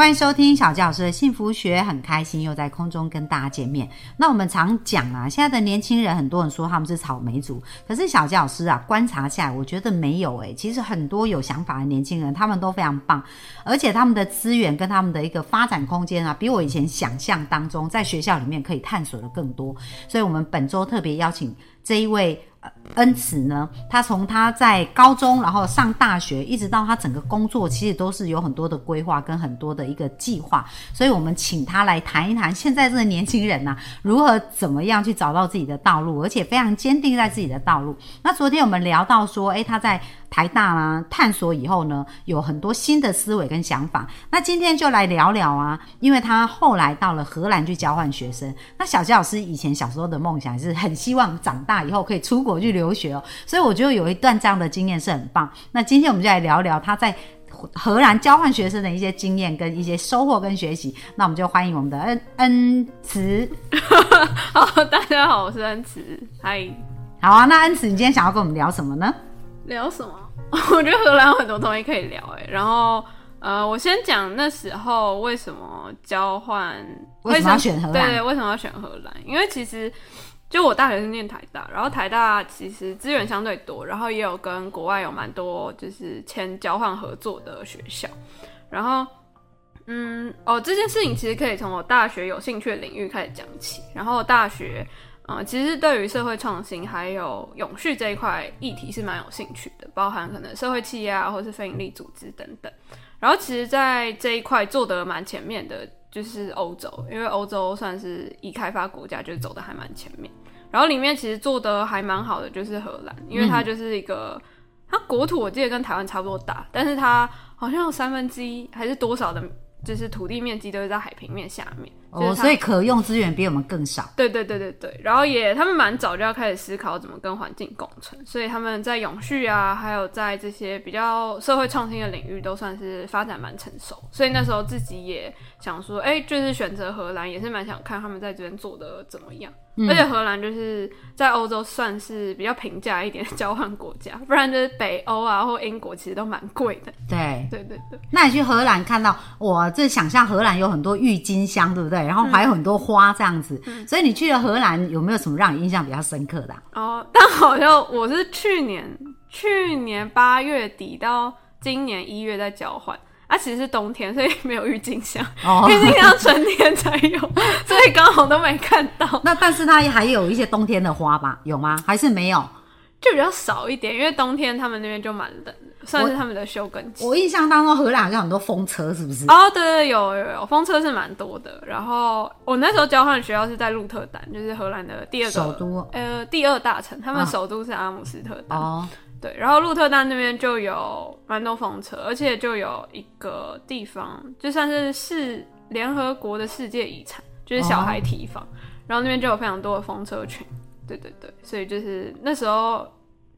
欢迎收听小纪老师的幸福学，很开心又在空中跟大家见面。那我们常讲啊，现在的年轻人，很多人说他们是草莓族，可是小纪老师啊，观察下来，我觉得没有诶、其实很多有想法的年轻人，他们都非常棒，而且他们的资源跟他们的一个发展空间啊，比我以前想象当中，在学校里面可以探索的更多。所以，我们本周特别邀请这一位。恩慈呢，他从他在高中，然后上大学，一直到他整个工作，其实都是有很多的规划跟很多的一个计划。所以我们请他来谈一谈，现在这个年轻人呐、如何怎么样去找到自己的道路，而且非常坚定在自己的道路。那昨天我们聊到说，诶，他在台大啦探索以后呢，有很多新的思维跟想法。那今天就来聊聊啊，因为他后来到了荷兰去交换学生。那小杰老师以前小时候的梦想是很希望长大以后可以出国去留学哦，所以我觉得有一段这样的经验是很棒。那今天我们就来聊聊他在。荷兰交换学生的一些经验跟一些收获跟学习，那我们就欢迎我们的恩恩慈。好，大家好，我是恩慈。嗨，好啊，那恩慈，你今天想要跟我们聊什么呢？聊什么？我觉得荷兰有很多东西可以聊哎。然后，呃，我先讲那时候为什么交换，为什么要选荷兰？对对，为什么要选荷兰？因为其实就我大学是念台大，然后台大其实资源相对多，然后也有跟国外有蛮多就是签交换合作的学校，然后。嗯，哦，这件事情其实可以从我大学有兴趣的领域开始讲起。然后大学，呃，其实对于社会创新还有永续这一块议题是蛮有兴趣的，包含可能社会企业啊，或是非营利组织等等。然后其实，在这一块做得蛮前面的，就是欧洲，因为欧洲算是已开发国家，就是走的还蛮前面。然后里面其实做的还蛮好的，就是荷兰，因为它就是一个，它国土我记得跟台湾差不多大，但是它好像有三分之一还是多少的。就是土地面积都是在海平面下面，哦，所以可用资源比我们更少。对对对对对，然后也他们蛮早就要开始思考怎么跟环境共存，所以他们在永续啊，还有在这些比较社会创新的领域都算是发展蛮成熟。所以那时候自己也想说，哎、就是选择荷兰，也是蛮想看他们在这边做的怎么样。而且荷兰就是在欧洲算是比较平价一点的交换国家，不然就是北欧啊或英国其实都蛮贵的。对，对对对。那你去荷兰看到，我这想象荷兰有很多郁金香，对不对？然后还有很多花这样子，所以你去了荷兰，有没有什么让你印象比较深刻的、啊？哦，但好像我是去年去年八月底到今年一月在交换。啊，其实是冬天，所以没有郁金香。哦郁金香春天才有，所以刚好都没看到，那但是它还有一些冬天的花吧？有吗？还是没有？就比较少一点，因为冬天他们那边就蛮冷的，算是他们的休耕期。我印象当中，荷兰好像很多风车，是不是？哦，对对，有有有，风车是蛮多的。然后我那时候交换学校是在鹿特丹，就是荷兰的第二个首都呃第二大城，他们啊首都是阿姆斯特丹。哦，对，然后鹿特丹那边就有蛮多风车，而且就有一个地方，就算是世联合国的世界遗产，就是小孩提防，然后那边就有非常多的风车群。对对对，所以就是那时候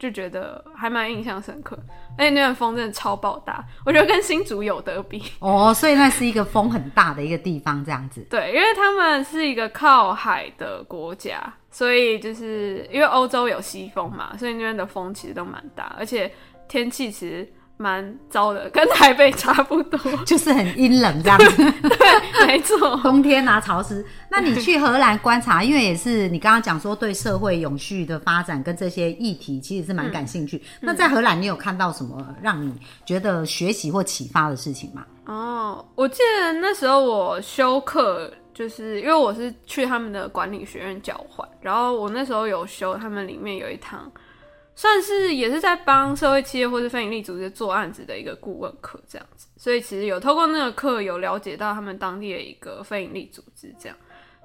就觉得还蛮印象深刻，而且那边风真的超爆大，我觉得跟新竹有得比。哦，所以那是一个风很大的一个地方，这样子。对，因为他们是一个靠海的国家，所以就是因为欧洲有西风嘛，所以那边的风其实都蛮大，而且天气其实蛮糟的，跟台北差不多。就是很阴冷这样子，对没错，冬天啊潮湿。那你去荷兰观察，因为也是你刚刚讲说对社会永续的发展跟这些议题其实是蛮感兴趣。那在荷兰，你有看到什么让你觉得学习或启发的事情吗？哦，我记得那时候我修课，就是因为我是去他们的管理学院交换，然后我那时候有修他们里面有一堂，算是也是在帮社会企业或是非营利组织做案子的一个顾问课这样子，所以其实有透过那个课有了解到他们当地的一个非营利组织这样。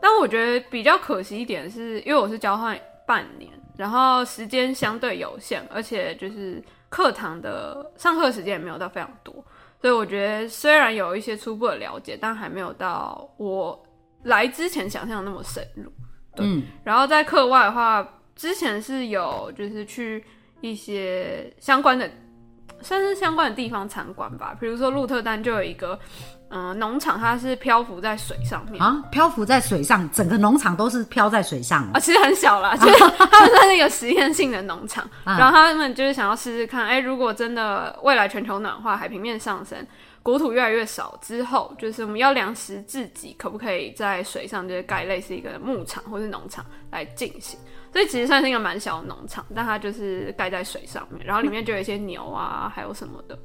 但我觉得比较可惜一点是，因为我是交换半年，然后时间相对有限，而且就是课堂的上课时间也没有到非常多，所以我觉得虽然有一些初步的了解，但还没有到我来之前想象的那么深入。对嗯，然后在课外的话，之前是有就是去一些相关的算是相关的地方参观吧。比如说鹿特丹就有一个嗯农场，它是漂浮在水上面啊，漂浮在水上，整个农场都是漂在水上啊。其实很小啦，就是 他们在那个实验性的农场，然后他们就是想要试试看，哎，如果真的未来全球暖化，海平面上升。国土越来越少之后，就是我们要粮食自己，可不可以在水上就是盖类似一个牧场或是农场来进行？所以其实算是一个蛮小的农场，但它就是盖在水上面，然后里面就有一些牛啊，还有什么的。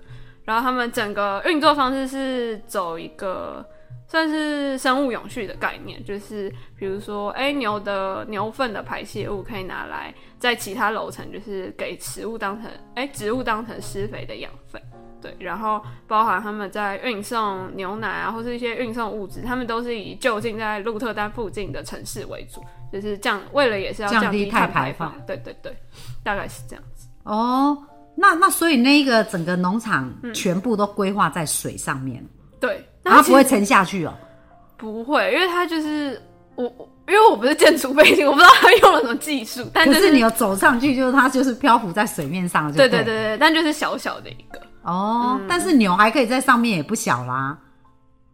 然后他们整个运作方式是走一个算是生物永续的概念，就是比如说，哎，牛的牛粪的排泄物可以拿来在其他楼层，就是给食物当成哎植物当成施肥的养分。对，然后包含他们在运送牛奶啊，或是一些运送物质，他们都是以就近在鹿特丹附近的城市为主，就是降为了也是要降低碳排放。对对对，大概是这样子。哦，那那所以那一个整个农场全部都规划在水上面。对，它不会沉下去哦。不会，因为它就是我，因为我不是建筑背景，我不知道它用了什么技术。但是你有走上去，就是它就是漂浮在水面上。对对对对，但就是小小的一个。哦，但是牛还可以在上面，也不小啦。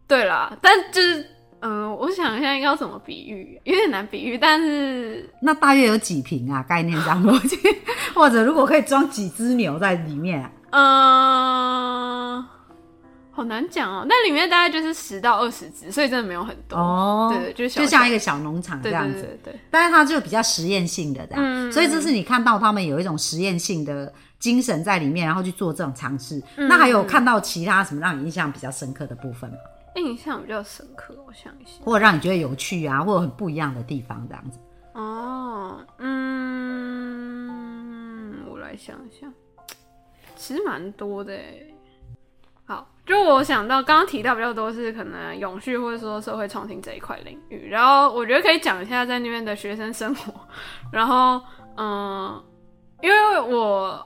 对啦，但就是，嗯，我想一下应该要怎么比喻，有点难比喻。但是那大约有几瓶啊？概念上逻辑，或者如果可以装几只牛在里面，嗯，好难讲哦。那里面大概就是十到二十只，所以真的没有很多。哦，对对，就就像一个小农场这样子。对，但是它就比较实验性的这样，所以这是你看到他们有一种实验性的。精神在里面，然后去做这种尝试。那还有看到其他什么让你印象比较深刻的部分吗？印象比较深刻，我想一下，或者让你觉得有趣啊，或者很不一样的地方，这样子。哦，嗯，我来想一下，其实蛮多的。好，就我想到刚刚提到比较多是可能永续或者说社会创新这一块领域，然后我觉得可以讲一下在那边的学生生活。然后，嗯，因为我。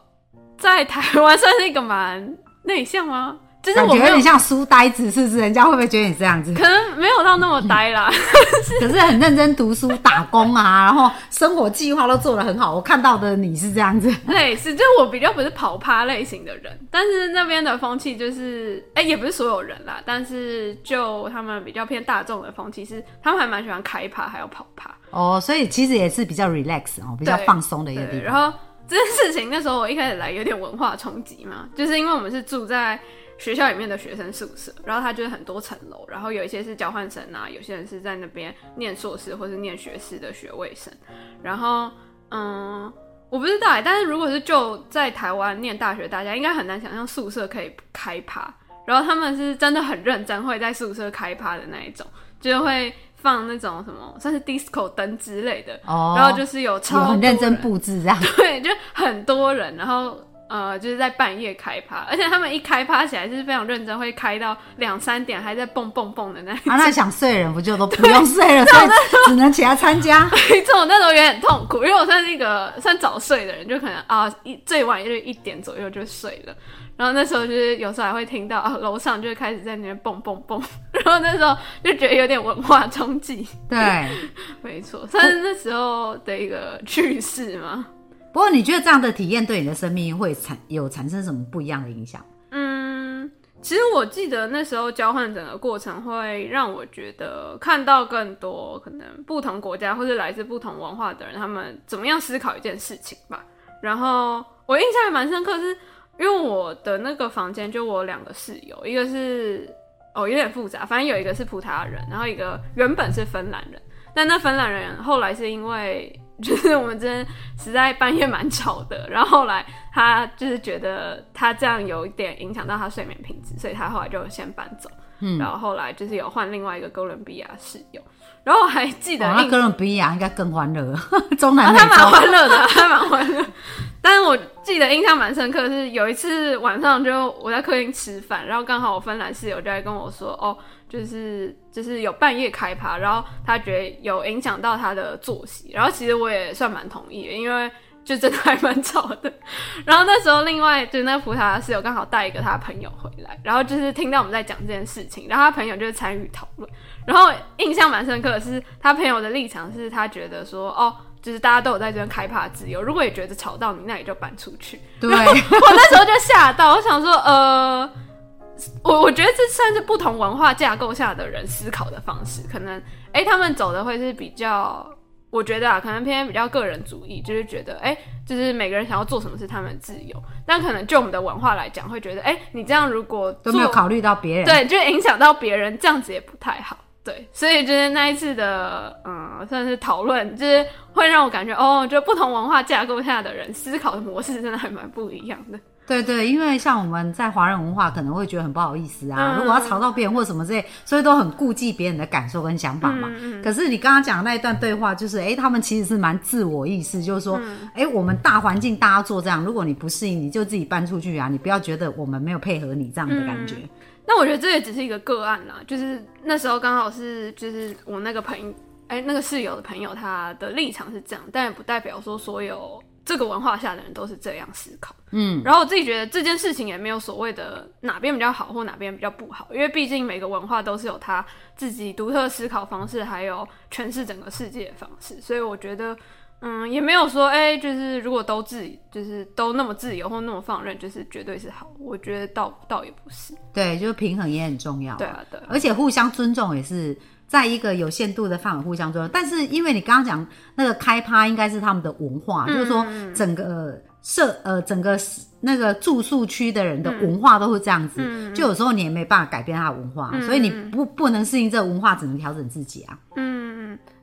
在台湾算是一个蛮内向吗？就是我觉得有点像书呆子，是不是？人家会不会觉得你这样子？可能没有到那么呆啦，可是很认真读书、打工啊，然后生活计划都做得很好。我看到的你是这样子，类似，就我比较不是跑趴类型的人，但是那边的风气就是，哎，也不是所有人啦，但是就他们比较偏大众的风气是，他们还蛮喜欢开趴，还有跑趴。哦，所以其实也是比较 relax 哦，比较放松的一个地方。然后。这件事情那时候我一开始来有点文化冲击嘛，就是因为我们是住在学校里面的学生宿舍，然后它就是很多层楼，然后有一些是交换生啊，有些人是在那边念硕士或是念学士的学位生，然后嗯，我不知道哎，但是如果是就在台湾念大学，大家应该很难想象宿舍可以开趴，然后他们是真的很认真会在宿舍开趴的那一种，就会。放那种什么，算是 disco 灯之类的，哦然后就是有超很认真布置这样，对，就很多人，然后呃，就是在半夜开趴，而且他们一开趴起来是非常认真，会开到两三点，还在蹦蹦蹦的那。啊，那想睡人不就都 不用睡了，所以只能起来参加。没错，那时候有点痛苦，因为我算是一个算早睡的人，就可能啊一最晚就一点左右就睡了。然后那时候就是有时候还会听到啊，楼上就开始在那边蹦蹦蹦，然后那时候就觉得有点文化冲击。对，没错，算是那时候的一个趣事嘛。不过你觉得这样的体验对你的生命会产有产生什么不一样的影响？嗯，其实我记得那时候交换整个过程会让我觉得看到更多可能不同国家或者来自不同文化的人，他们怎么样思考一件事情吧。然后我印象还蛮深刻是。因为我的那个房间就我两个室友，一个是哦有点复杂，反正有一个是葡萄牙人，然后一个原本是芬兰人，但那芬兰人后来是因为就是我们这边实在半夜蛮吵的，然后后来他就是觉得他这样有一点影响到他睡眠品质，所以他后来就先搬走，嗯，然后后来就是有换另外一个哥伦比亚室友。然后我还记得，那哥伦比亚应该更欢乐，中南美洲，他蛮欢乐的，他蛮欢乐。但是我记得印象蛮深刻，是有一次晚上就我在客厅吃饭，然后刚好我芬兰室友就在跟我说，哦，就是就是有半夜开趴，然后他觉得有影响到他的作息，然后其实我也算蛮同意的，因为。就真的还蛮吵的，然后那时候另外就是那个葡萄牙室友刚好带一个他朋友回来，然后就是听到我们在讲这件事情，然后他朋友就是参与讨论，然后印象蛮深刻的是他朋友的立场是他觉得说哦，就是大家都有在这边开趴自由，如果也觉得吵到你，那也就搬出去。对，我那时候就吓到，我想说，呃，我我觉得这算是不同文化架构下的人思考的方式，可能哎、他们走的会是比较。我觉得啊，可能偏比较个人主义，就是觉得，哎、就是每个人想要做什么是他们的自由。但可能就我们的文化来讲，会觉得，哎、你这样如果做都没有考虑到别人。对，就影响到别人，这样子也不太好。对，所以就是那一次的，嗯，算是讨论，就是会让我感觉，哦，就不同文化架构下的人思考的模式真的还蛮不一样的。对对，因为像我们在华人文化可能会觉得很不好意思啊，嗯如果要吵到别人或什么之类，所以都很顾忌别人的感受跟想法嘛。嗯可是你刚刚讲的那一段对话，就是哎、诶他们其实是蛮自我意识，就是说，嗯哎、我们大环境大家做这样，如果你不适应，你就自己搬出去啊，你不要觉得我们没有配合你这样的感觉。那我觉得这也只是一个个案啦，就是那时候刚好是就是我那个朋友，哎、那个室友的朋友，他的立场是这样，但也不代表说所有这个文化下的人都是这样思考。嗯，然后我自己觉得这件事情也没有所谓的哪边比较好或哪边比较不好，因为毕竟每个文化都是有他自己独特思考方式，还有诠释整个世界的方式，所以我觉得。嗯，也没有说，哎、就是如果都自，就是都那么自由或那么放任，就是绝对是好。我觉得倒倒也不是。对，就是平衡也很重要、对啊，对啊。而且互相尊重也是在一个有限度的范围互相尊重。但是因为你刚刚讲那个开趴应该是他们的文化，就是说整个社呃整个那个住宿区的人的文化都是这样子，就有时候你也没办法改变他的文化，所以你不不能适应这个文化，只能调整自己啊。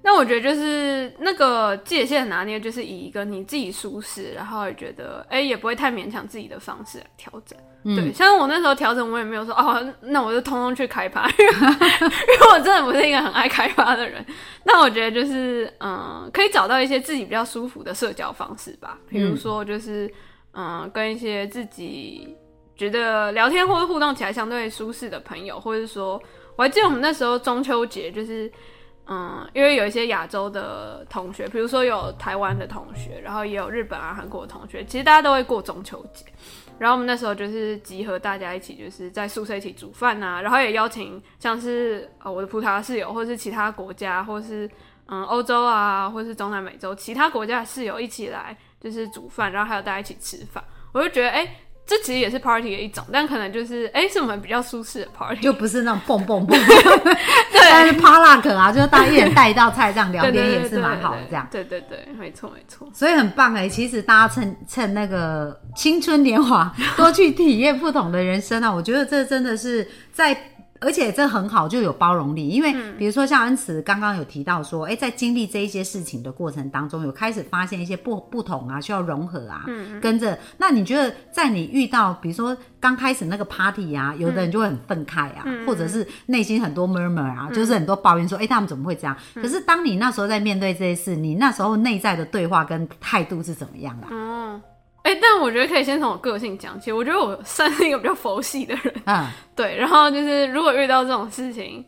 那我觉得就是那个界限拿捏，就是以一个你自己舒适，然后也觉得哎、也不会太勉强自己的方式来调整。对，像我那时候调整，我也没有说哦，那我就通通去开发，因为因为我真的不是一个很爱开发的人。那我觉得就是嗯，可以找到一些自己比较舒服的社交方式吧，比如说就是嗯，跟一些自己觉得聊天或者互动起来相对舒适的朋友，或者是说，我还记得我们那时候中秋节就是。嗯，因为有一些亚洲的同学，比如说有台湾的同学，然后也有日本啊、韩国的同学，其实大家都会过中秋节。然后我们那时候就是集合大家一起，就是在宿舍一起煮饭啊，然后也邀请像是呃我的葡萄牙室友，或是其他国家，或是嗯欧洲啊，或是中南美洲其他国家的室友一起来，就是煮饭，然后还有大家一起吃饭。我就觉得，哎、这其实也是 party 的一种，但可能就是，哎、是我们比较舒适的 party，就不是那种蹦蹦 蹦，对 但是趴辣可啊，就是大家一人带一道菜这样聊天也是蛮好的对这样。对对对，没错没错。所以很棒哎、其实大家趁趁那个青春年华，多去体验不同的人生啊！我觉得这真的是在，而且这很好，就有包容力。因为比如说像恩慈刚刚有提到说，哎、在经历这一些事情的过程当中，有开始发现一些不不同啊，需要融合啊，跟着。那你觉得在你遇到比如说刚开始那个 party 啊，有的人就会很愤慨啊，或者是内心很多 murmur 啊，就是很多抱怨说，哎、他们怎么会这样？可是当你那时候在面对这些事，你那时候内在的对话跟态度是怎么样啊？哦，哎、但我觉得可以先从我个性讲起。我觉得我算是一个比较佛系的人，嗯，对。然后就是如果遇到这种事情，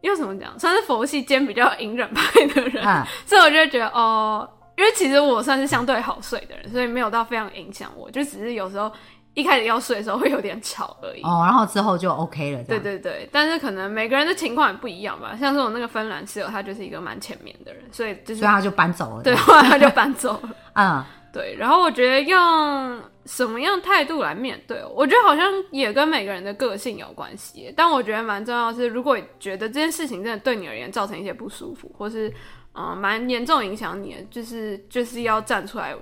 又怎么讲，算是佛系兼比较隐忍派的人，嗯 所以我就会觉得哦，因为其实我算是相对好睡的人，所以没有到非常影响我，就只是有时候一开始要睡的时候会有点吵而已。哦，然后之后就 OK 了，对。对对，但是可能每个人的情况也不一样吧。像是我那个芬兰室友，他就是一个蛮前面的人，所以就是所以他就搬走了。对，，后来他就搬走了。嗯，对，然后我觉得用什么样态度来面对，我觉得好像也跟每个人的个性有关系。但我觉得蛮重要的是，如果觉得这件事情真的对你而言造成一些不舒服，或是嗯蛮严重影响你的，就是就是要站出来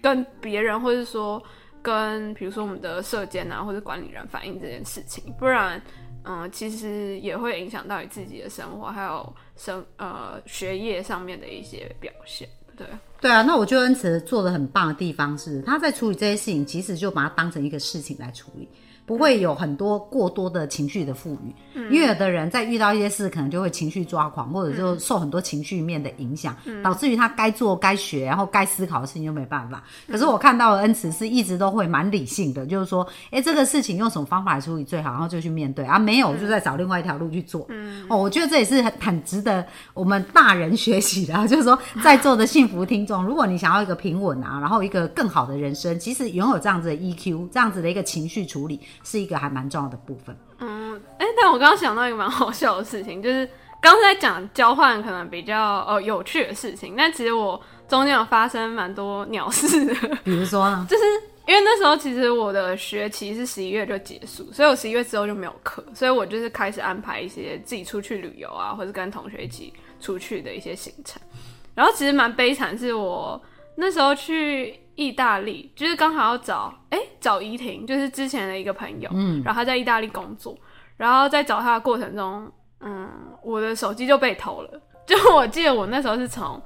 跟别人，或是说跟比如说我们的社监啊或者管理人反映这件事情，不然。嗯，其实也会影响到你自己的生活，还有生呃学业上面的一些表现。对，对啊，那我觉得恩慈做的很棒的地方是，他在处理这些事情，其实就把它当成一个事情来处理，不会有很多过多的情绪的赋予。因为有的人在遇到一些事，可能就会情绪抓狂，或者就受很多情绪面的影响，导致于他该做、该学，然后该思考的事情就没办法。可是我看到的恩慈是一直都会蛮理性的，就是说，哎，这个事情用什么方法来处理最好，然后就去面对啊，没有就再找另外一条路去做。哦，我觉得这也是很很值得我们大人学习的啊，就是说在座的幸福听众，如果你想要一个平稳啊，然后一个更好的人生，其实拥有这样子的 EQ，这样子的一个情绪处理，是一个还蛮重要的部分。嗯哎、但我刚刚想到一个蛮好笑的事情，就是刚才在讲交换可能比较呃有趣的事情，但其实我中间有发生蛮多鸟事的，比如说呢？就是因为那时候其实我的学期是十一月就结束，所以我十一月之后就没有课，所以我就是开始安排一些自己出去旅游啊，或者跟同学一起出去的一些行程。然后其实蛮悲惨，是我那时候去意大利，就是刚好要找哎、找怡婷，就是之前的一个朋友，嗯，然后他在意大利工作，然后在找他的过程中，嗯，我的手机就被偷了。就我记得我那时候是从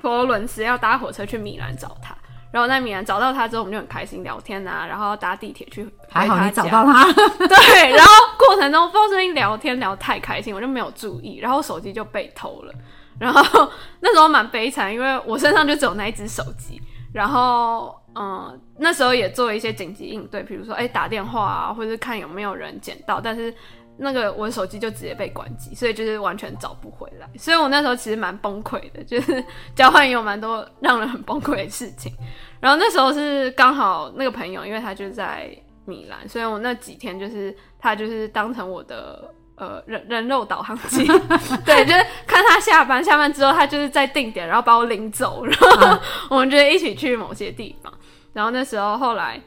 佛罗伦斯要搭火车去米兰找他，然后在米兰找到他之后，我们就很开心聊天啊，然后搭地铁去回还好你找到他，对，然后过程中不知道是因为聊天聊得太开心，我就没有注意，然后手机就被偷了。然后 那时候蛮悲惨，因为我身上就只有那一只手机。然后嗯，那时候也做一些紧急应对，比如说哎打电话啊，或者是看有没有人捡到，但是那个我的手机就直接被关机，所以就是完全找不回来。所以我那时候其实蛮崩溃的，就是交换也有蛮多让人很崩溃的事情。然后那时候是刚好那个朋友，因为他就在米兰，所以我那几天就是他就是当成我的呃人人肉导航机，对，就是看他下班，下班之后他就是在定点，然后把我领走，然后 我们就一起去某些地方。然后那时候后来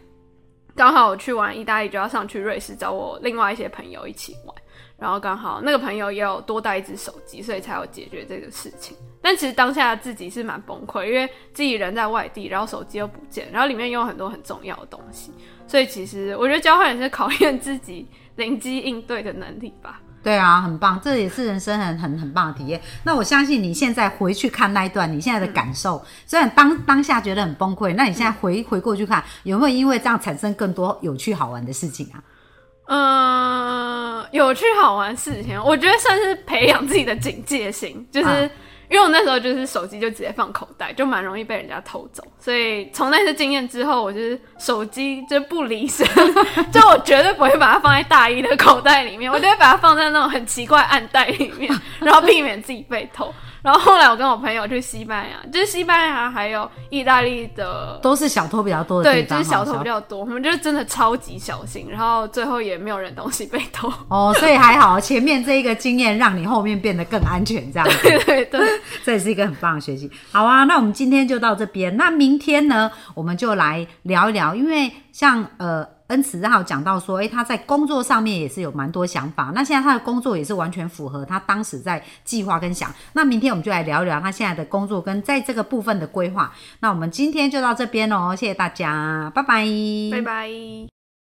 刚好我去完意大利，就要上去瑞士找我另外一些朋友一起玩。然后刚好那个朋友也有多带一只手机，所以才有解决这个事情。但其实当下自己是蛮崩溃，因为自己人在外地，然后手机又不见，然后里面有很多很重要的东西，所以其实我觉得交换也是考验自己灵机应对的能力吧。对啊，很棒，这也是人生很很很棒的体验。那我相信你现在回去看那一段，你现在的感受，虽然当当下觉得很崩溃，那你现在回回过去看，有没有因为这样产生更多有趣好玩的事情啊？嗯，有趣好玩事情，我觉得算是培养自己的警戒心，就是、啊因为我那时候就是手机就直接放口袋，就蛮容易被人家偷走，所以从那次经验之后，我就是手机就不离身，就我绝对不会把它放在大衣的口袋里面，我就会把它放在那种很奇怪暗袋里面，然后避免自己被偷。然后后来我跟我朋友去西班牙，就是西班牙还有意大利的都是小偷比较多的对，地方，就是小偷比较多，我们就是真的超级小心，然后最后也没有人东西被偷。哦，所以还好，前面这一个经验让你后面变得更安全，这样子。对对对，这也是一个很棒的学习。好啊，那我们今天就到这边。那明天呢，我们就来聊一聊，因为像呃。恩慈还有讲到说，诶，他在工作上面也是有蛮多想法。那现在他的工作也是完全符合他当时在计划跟想。那明天我们就来聊一聊他现在的工作跟在这个部分的规划。那我们今天就到这边喽，谢谢大家，拜拜，拜拜。